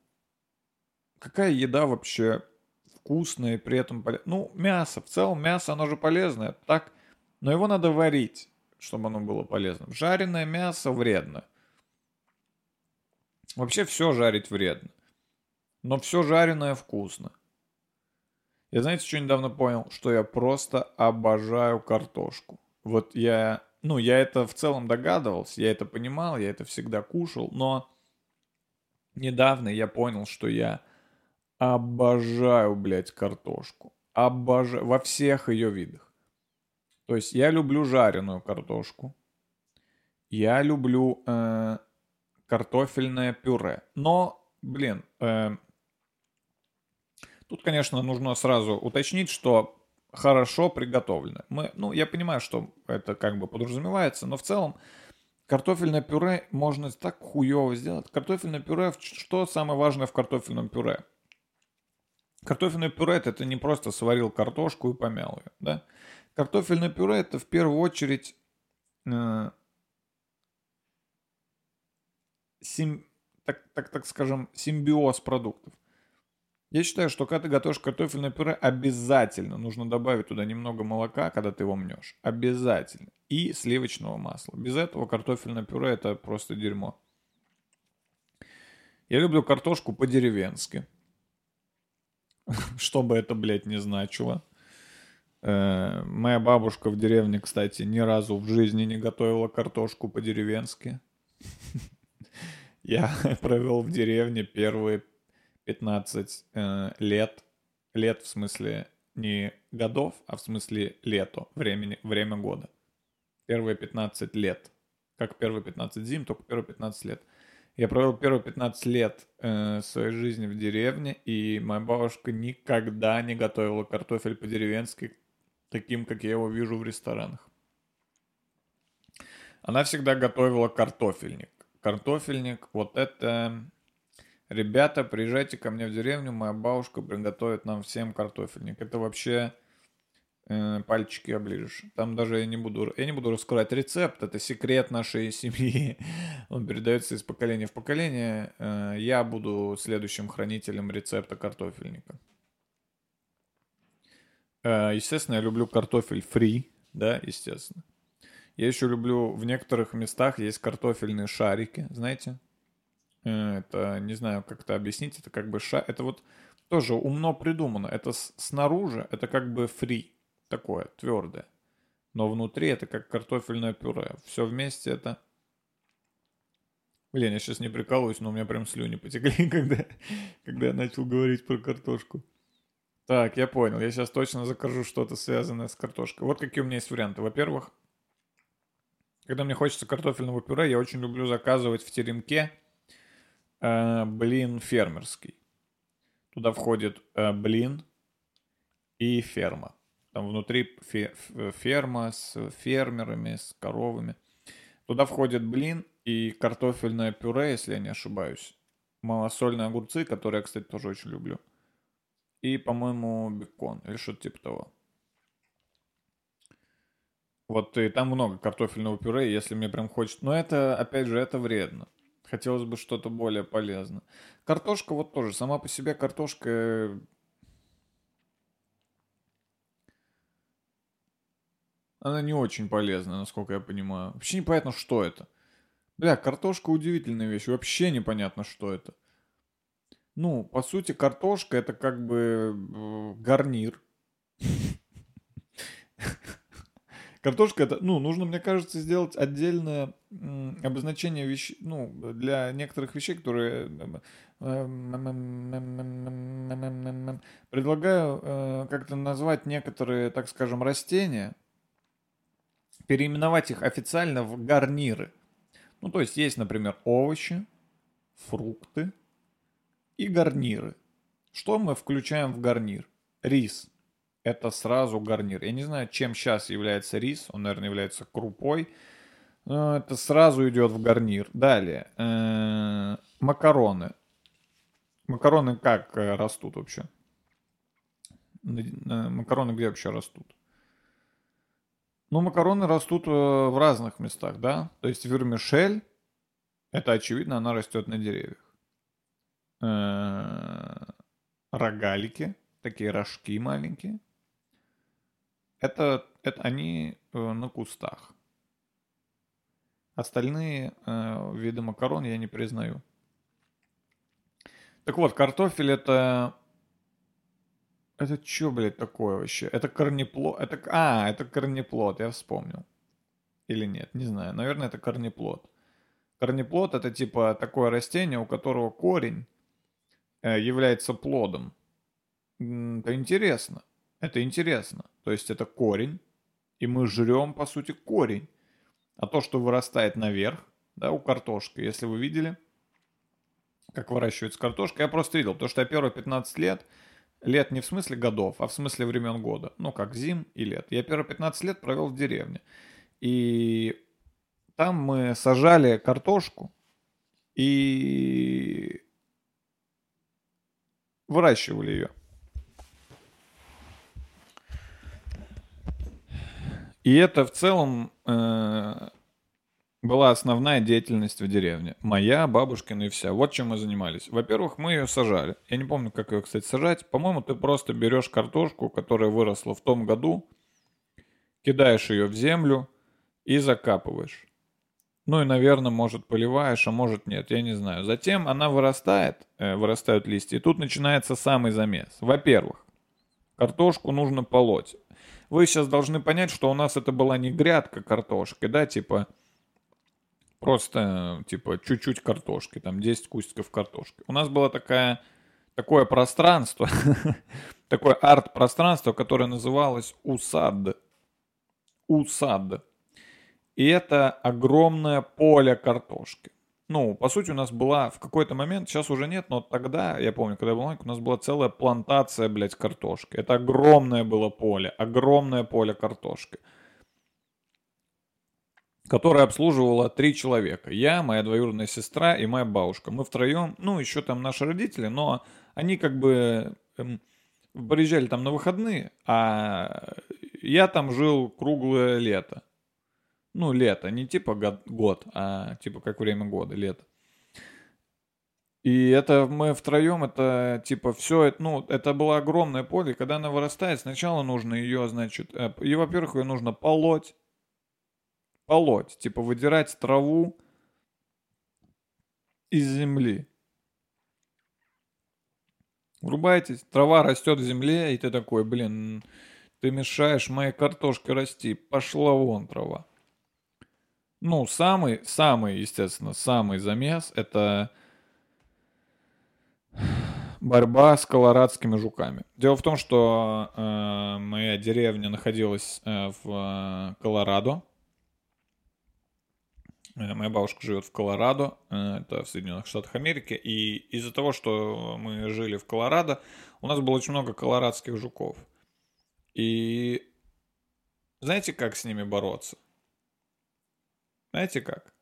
Какая еда вообще вкусная и при этом полезная? Ну, мясо. В целом мясо, оно же полезное. Так, но его надо варить, чтобы оно было полезным. Жареное мясо вредно. Вообще все жарить вредно но все жареное вкусно. Я знаете, что недавно понял? Что я просто обожаю картошку. Вот я, ну, я это в целом догадывался, я это понимал, я это всегда кушал, но недавно я понял, что я обожаю, блядь, картошку. Обожаю, во всех ее видах. То есть я люблю жареную картошку. Я люблю э, картофельное пюре. Но, блин, э, Тут, конечно, нужно сразу уточнить, что хорошо приготовлено. Мы, ну, я понимаю, что это как бы подразумевается, но в целом картофельное пюре можно так хуево сделать. Картофельное пюре, что самое важное в картофельном пюре? Картофельное пюре это не просто сварил картошку и помял ее, да? Картофельное пюре это в первую очередь э, сим, так, так, так скажем, симбиоз продуктов. Я считаю, что когда ты готовишь картофельное пюре, обязательно нужно добавить туда немного молока, когда ты его мнешь. Обязательно. И сливочного масла. Без этого картофельное пюре это просто дерьмо. Я люблю картошку по-деревенски. Что бы это, блядь, не значило. Э, моя бабушка в деревне, кстати, ни разу в жизни не готовила картошку по-деревенски. Я провел в деревне первые 15 э, лет, лет в смысле не годов, а в смысле лето, времени, время года. Первые 15 лет. Как первые 15 зим, только первые 15 лет. Я провел первые 15 лет э, своей жизни в деревне, и моя бабушка никогда не готовила картофель по-деревенски, таким, как я его вижу в ресторанах. Она всегда готовила картофельник. Картофельник, вот это Ребята, приезжайте ко мне в деревню, моя бабушка приготовит нам всем картофельник. Это вообще э, пальчики оближешь. Там даже я не буду, я не буду раскрывать рецепт, это секрет нашей семьи. Он передается из поколения в поколение. Э, я буду следующим хранителем рецепта картофельника. Э, Естественно, я люблю картофель фри, да, естественно. Я еще люблю, в некоторых местах есть картофельные шарики, знаете? Э, Это, не знаю, как это объяснить, это как бы ша... Это вот тоже умно придумано. Это с- снаружи, это как бы фри, такое, твердое. Но внутри это как картофельное пюре. Все вместе это... Блин, я сейчас не прикалываюсь, но у меня прям слюни потекли, когда, когда я начал говорить про картошку. Так, я понял. Я сейчас точно закажу что-то связанное с картошкой. Вот какие у меня есть варианты. Во-первых, когда мне хочется картофельного пюре, я очень люблю заказывать в теремке блин фермерский. Туда входит э, блин и ферма. Там внутри ферма с фермерами, с коровами. Туда входит блин и картофельное пюре, если я не ошибаюсь. Малосольные огурцы, которые я, кстати, тоже очень люблю. И, по-моему, бекон или что-то типа того. Вот и там много картофельного пюре, если мне прям хочется. Но это, опять же, это вредно. Хотелось бы что-то более полезное. Картошка вот тоже. Сама по себе картошка... э, Она не очень полезная, насколько я понимаю. Вообще непонятно, что это. Бля, картошка удивительная вещь. Вообще непонятно, что это. Ну, по сути, картошка это как бы э, гарнир. Картошка это, ну, нужно, мне кажется, сделать отдельное обозначение вещей, ну, для некоторых вещей, которые э, предлагаю э, как-то назвать некоторые, так скажем, растения, переименовать их официально в гарниры. Ну, то есть есть, например, овощи, фрукты и гарниры. Что мы включаем в гарнир? Рис. Это сразу гарнир. Я не знаю, чем сейчас является рис. Он, наверное, является крупой. Но это сразу идет в гарнир. Далее. э, Макароны. Макароны как э, растут вообще? На- Макароны где вообще растут? Ну, макароны растут э, в разных местах, да? То есть вермишель, это очевидно, она растет на деревьях. Э, Рогалики, такие рожки маленькие. Это, это они э, на кустах. Остальные э, виды макарон я не признаю. Так вот, картофель это... Это что, блядь, такое вообще? Это корнеплод? Это... А, это корнеплод, я вспомнил. Или нет, не знаю. Наверное, это корнеплод. Корнеплод это типа такое растение, у которого корень э, является плодом. Это интересно. Это интересно. То есть это корень, и мы жрем, по сути, корень. А то, что вырастает наверх, да, у картошки, если вы видели, как выращивается картошка, я просто видел, потому что я первые 15 лет, лет не в смысле годов, а в смысле времен года, ну, как зим и лет. Я первые 15 лет провел в деревне. И там мы сажали картошку и выращивали ее. И это в целом э, была основная деятельность в деревне. Моя, бабушкина и вся. Вот чем мы занимались. Во-первых, мы ее сажали. Я не помню, как ее, кстати, сажать. По-моему, ты просто берешь картошку, которая выросла в том году, кидаешь ее в землю и закапываешь. Ну и, наверное, может, поливаешь, а может нет, я не знаю. Затем она вырастает, э, вырастают листья, и тут начинается самый замес. Во-первых, картошку нужно полоть. Вы сейчас должны понять, что у нас это была не грядка картошки, да, типа просто, типа, чуть-чуть картошки, там 10 кустиков картошки. У нас было такая, такое пространство, такое арт-пространство, которое называлось УСАД. УСАД. И это огромное поле картошки. Ну, по сути, у нас была в какой-то момент, сейчас уже нет, но тогда, я помню, когда я был маленький, у нас была целая плантация, блядь, картошки. Это огромное было поле, огромное поле картошки, которое обслуживало три человека. Я, моя двоюродная сестра и моя бабушка. Мы втроем, ну, еще там наши родители, но они как бы эм, приезжали там на выходные, а я там жил круглое лето. Ну, лето, не типа год, год, а типа как время года, лето. И это мы втроем, это типа все, ну, это было огромное поле. Когда она вырастает, сначала нужно ее, значит, э, и, во-первых, ее нужно полоть. Полоть, типа выдирать траву из земли. Врубаетесь, трава растет в земле, и ты такой, блин, ты мешаешь моей картошке расти. Пошла вон трава. Ну, самый, самый, естественно, самый замес это борьба с колорадскими жуками. Дело в том, что э, моя деревня находилась э, в э, Колорадо. Э, моя бабушка живет в Колорадо, э, это в Соединенных Штатах Америки. И из-за того, что мы жили в Колорадо, у нас было очень много колорадских жуков. И знаете, как с ними бороться? Знаете как?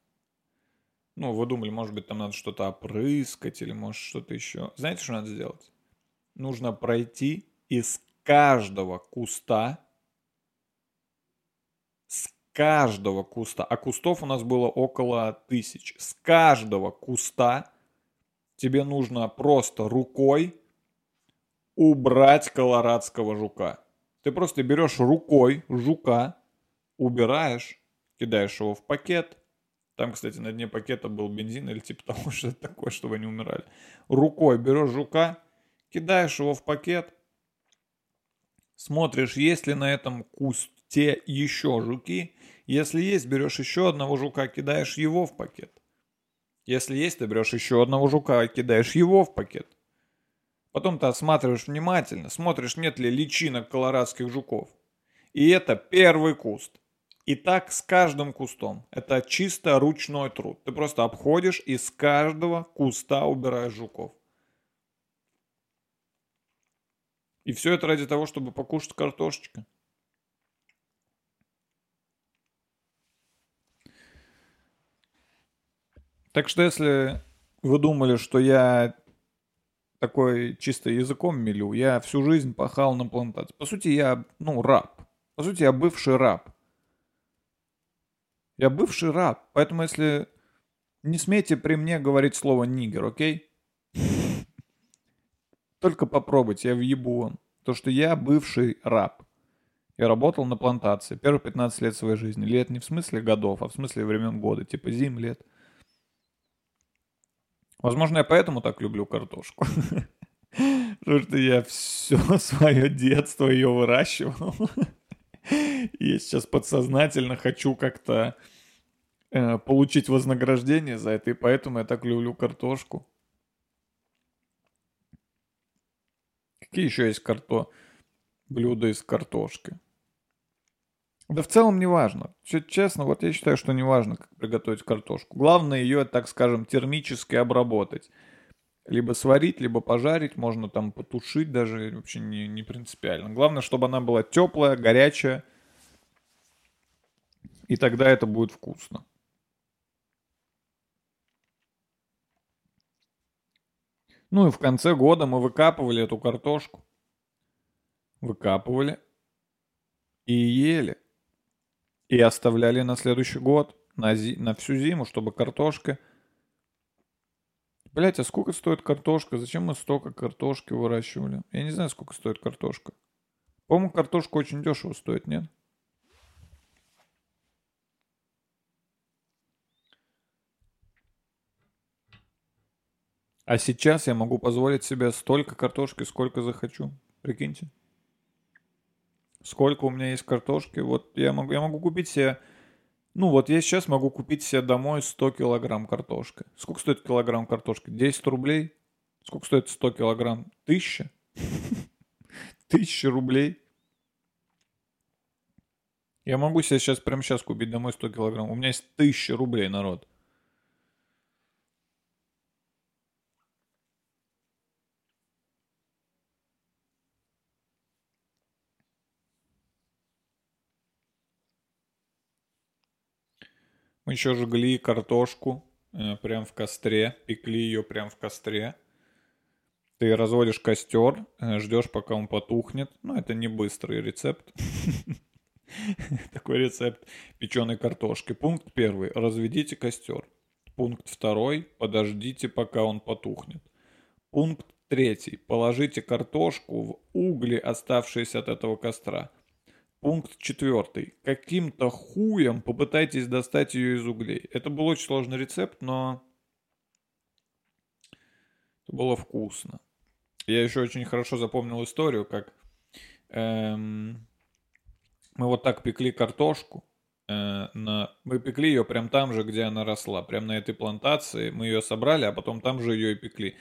Ну, вы думали, может быть, там надо что-то опрыскать или может что-то еще. Знаете, что надо сделать? Нужно пройти из каждого куста, с каждого куста, а кустов у нас было около тысяч, с каждого куста тебе нужно просто рукой убрать колорадского жука. Ты просто берешь рукой жука, убираешь, кидаешь его в пакет – там, кстати, на дне пакета был бензин или типа того, что это такое, чтобы они умирали. Рукой берешь жука, кидаешь его в пакет, смотришь, есть ли на этом кусте еще жуки. Если есть, берешь еще одного жука, кидаешь его в пакет. Если есть, ты берешь еще одного жука, кидаешь его в пакет. Потом ты осматриваешь внимательно, смотришь, нет ли личинок колорадских жуков. И это первый куст. И так с каждым кустом. Это чисто ручной труд. Ты просто обходишь и с каждого куста убираешь жуков. И все это ради того, чтобы покушать картошечка. Так что если вы думали, что я такой чисто языком милю, я всю жизнь пахал на плантации. По сути, я, ну, раб. По сути, я бывший раб. Я бывший раб, поэтому если не смейте при мне говорить слово нигер, окей? Только попробуйте, я въебу вам. То, что я бывший раб. Я работал на плантации первые 15 лет своей жизни. Лет не в смысле годов, а в смысле времен года, типа зим, лет. Возможно, я поэтому так люблю картошку. Потому что я все свое детство ее выращивал. Я сейчас подсознательно хочу как-то э, получить вознаграждение за это, и поэтому я так люблю картошку. Какие еще есть карто... блюда из картошки? Да в целом не важно. Честно, вот я считаю, что не важно, как приготовить картошку. Главное ее, так скажем, термически обработать. Либо сварить, либо пожарить, можно там потушить даже, вообще не, не принципиально. Главное, чтобы она была теплая, горячая, и тогда это будет вкусно. Ну и в конце года мы выкапывали эту картошку. Выкапывали и ели. И оставляли на следующий год, на, зи- на всю зиму, чтобы картошка Блять, а сколько стоит картошка? Зачем мы столько картошки выращивали? Я не знаю, сколько стоит картошка. По-моему, картошка очень дешево стоит, нет? А сейчас я могу позволить себе столько картошки, сколько захочу. Прикиньте. Сколько у меня есть картошки. Вот я могу, я могу купить себе ну вот я сейчас могу купить себе домой 100 килограмм картошки. Сколько стоит килограмм картошки? 10 рублей? Сколько стоит 100 килограмм? Тысяча? Тысяча рублей? Я могу себе сейчас, прямо сейчас купить домой 100 килограмм. У меня есть тысяча рублей, народ. Мы еще жгли картошку э, прям в костре, пекли ее прям в костре. Ты разводишь костер, э, ждешь, пока он потухнет. Ну, это не быстрый рецепт. Такой рецепт печеной картошки. Пункт первый. Разведите костер. Пункт второй. Подождите, пока он потухнет. Пункт третий. Положите картошку в угли, оставшиеся от этого костра. Пункт четвертый. Каким-то хуем попытайтесь достать ее из углей. Это был очень сложный рецепт, но это было вкусно. Я еще очень хорошо запомнил историю, как эм, мы вот так пекли картошку. Э, на... Мы пекли ее прям там же, где она росла. Прям на этой плантации. Мы ее собрали, а потом там же ее и пекли.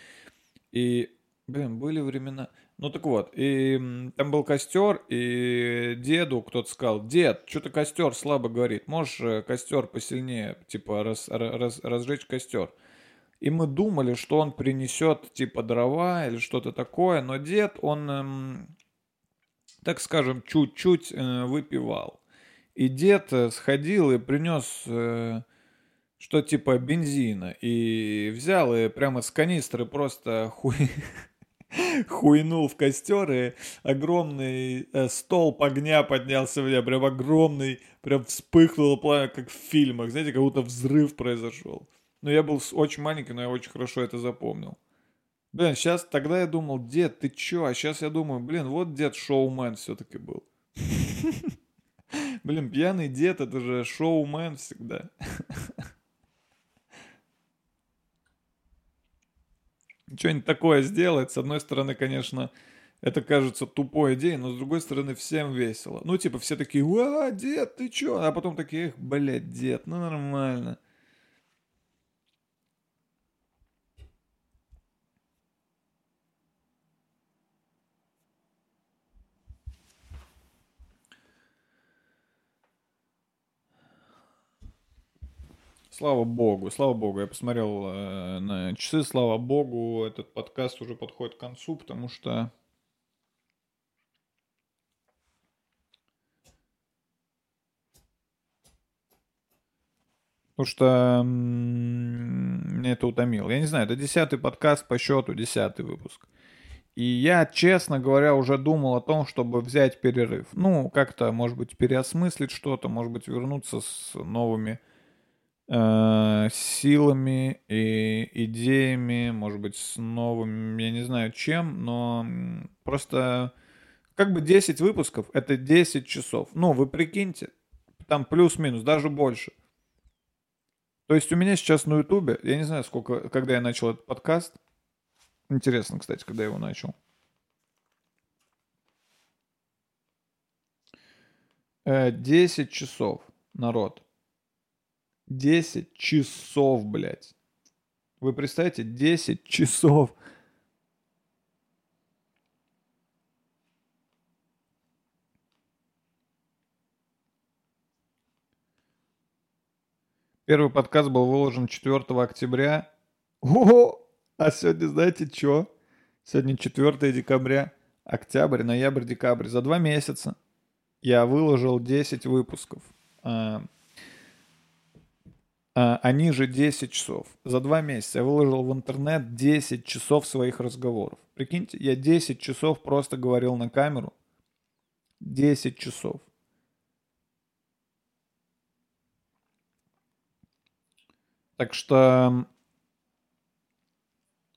И, блин, были времена... Ну так вот, и там был костер, и деду кто-то сказал, дед, что-то костер слабо говорит, можешь э, костер посильнее, типа, раз, раз, разжечь костер. И мы думали, что он принесет, типа, дрова или что-то такое, но дед, он, эм, так скажем, чуть-чуть э, выпивал. И дед э, сходил и принес э, что типа бензина, и взял и прямо с канистры просто хуй хуйнул в костер, и огромный э, столб огня поднялся в небо, прям огромный, прям вспыхнуло пламя, как в фильмах, знаете, как будто взрыв произошел. Но я был очень маленький, но я очень хорошо это запомнил. Блин, сейчас, тогда я думал, дед, ты чё? А сейчас я думаю, блин, вот дед шоумен все-таки был. Блин, пьяный дед, это же шоумен всегда. Что-нибудь такое сделать, с одной стороны, конечно, это кажется тупой идеей, но с другой стороны, всем весело. Ну, типа, все такие, «Уа, дед, ты чё?» А потом такие, эх, блядь, дед, ну нормально. Слава богу, слава богу, я посмотрел э, на часы, слава богу, этот подкаст уже подходит к концу, потому что Потому что мне это утомило. Я не знаю, это десятый подкаст по счету, десятый выпуск. И я, честно говоря, уже думал о том, чтобы взять перерыв. Ну, как-то, может быть, переосмыслить что-то, может быть, вернуться с новыми силами и идеями, может быть, с новым, я не знаю чем, но просто как бы 10 выпусков — это 10 часов. Ну, вы прикиньте, там плюс-минус, даже больше. То есть у меня сейчас на Ютубе, я не знаю, сколько, когда я начал этот подкаст. Интересно, кстати, когда я его начал. Э, 10 часов, народ. 10 часов, блядь. Вы представьте, 10 часов. Первый подкаст был выложен 4 октября. О, а сегодня знаете что? Сегодня 4 декабря, октябрь, ноябрь, декабрь. За два месяца я выложил 10 выпусков. А, они же 10 часов. За два месяца я выложил в интернет 10 часов своих разговоров. Прикиньте, я 10 часов просто говорил на камеру. 10 часов. Так что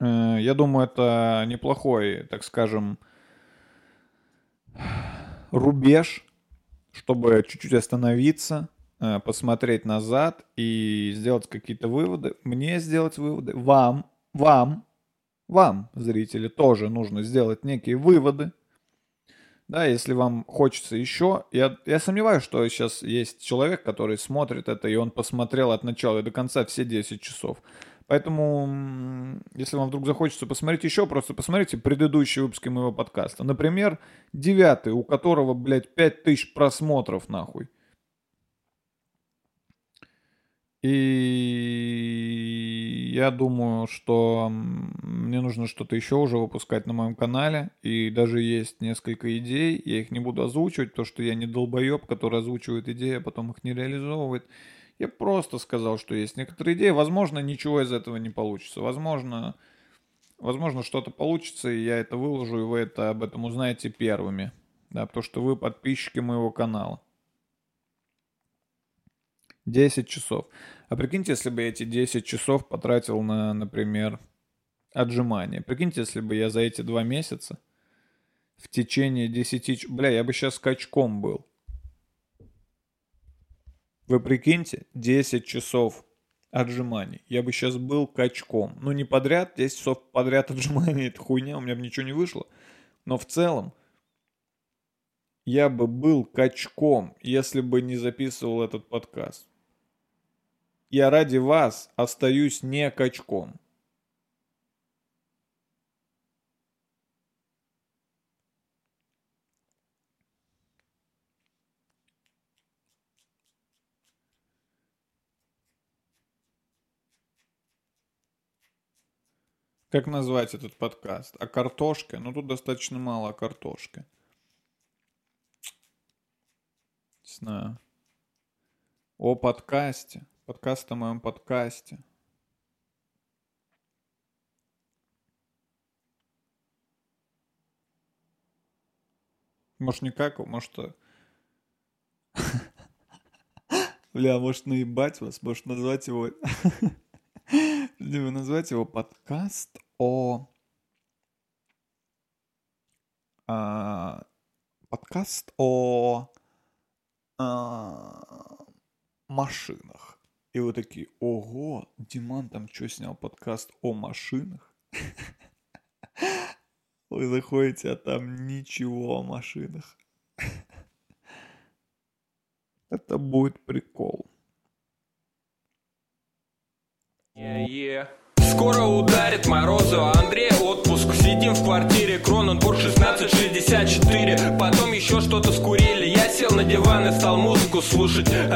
э, я думаю, это неплохой, так скажем, рубеж, чтобы чуть-чуть остановиться, посмотреть назад и сделать какие-то выводы. Мне сделать выводы. Вам, вам, вам, зрители, тоже нужно сделать некие выводы. Да, если вам хочется еще. Я, я сомневаюсь, что сейчас есть человек, который смотрит это, и он посмотрел от начала и до конца все 10 часов. Поэтому, если вам вдруг захочется посмотреть еще, просто посмотрите предыдущие выпуски моего подкаста. Например, девятый, у которого, блядь, 5000 просмотров, нахуй. И я думаю, что мне нужно что-то еще уже выпускать на моем канале. И даже есть несколько идей. Я их не буду озвучивать, то что я не долбоеб, который озвучивает идеи, а потом их не реализовывает. Я просто сказал, что есть некоторые идеи. Возможно, ничего из этого не получится. Возможно, возможно что-то получится, и я это выложу, и вы это об этом узнаете первыми. Да, потому что вы подписчики моего канала. 10 часов. А прикиньте, если бы я эти 10 часов потратил на, например, отжимания. Прикиньте, если бы я за эти два месяца в течение 10... ч- Бля, я бы сейчас качком был. Вы прикиньте, 10 часов отжиманий. Я бы сейчас был качком. Ну, не подряд, 10 часов подряд отжиманий, это хуйня, у меня бы ничего не вышло. Но в целом, я бы был качком, если бы не записывал этот подкаст. Я ради вас остаюсь не качком. Как назвать этот подкаст? О картошке? Ну, тут достаточно мало о картошке. Не знаю. О подкасте. Подкаст о моем подкасте. Может, никак, может... э, Бля, может, наебать вас, может, назвать его... Либо назвать его подкаст о... а, подкаст о а, машинах. И вы такие, ого, Диман там что снял подкаст о машинах? Вы заходите, а там ничего о машинах. Это будет прикол. Е-е. Скоро ударит морозу, Андрей отпуск Сидим в квартире, Кроненбург 1664 Потом еще что-то скурили Я сел на диван и стал музыку слушать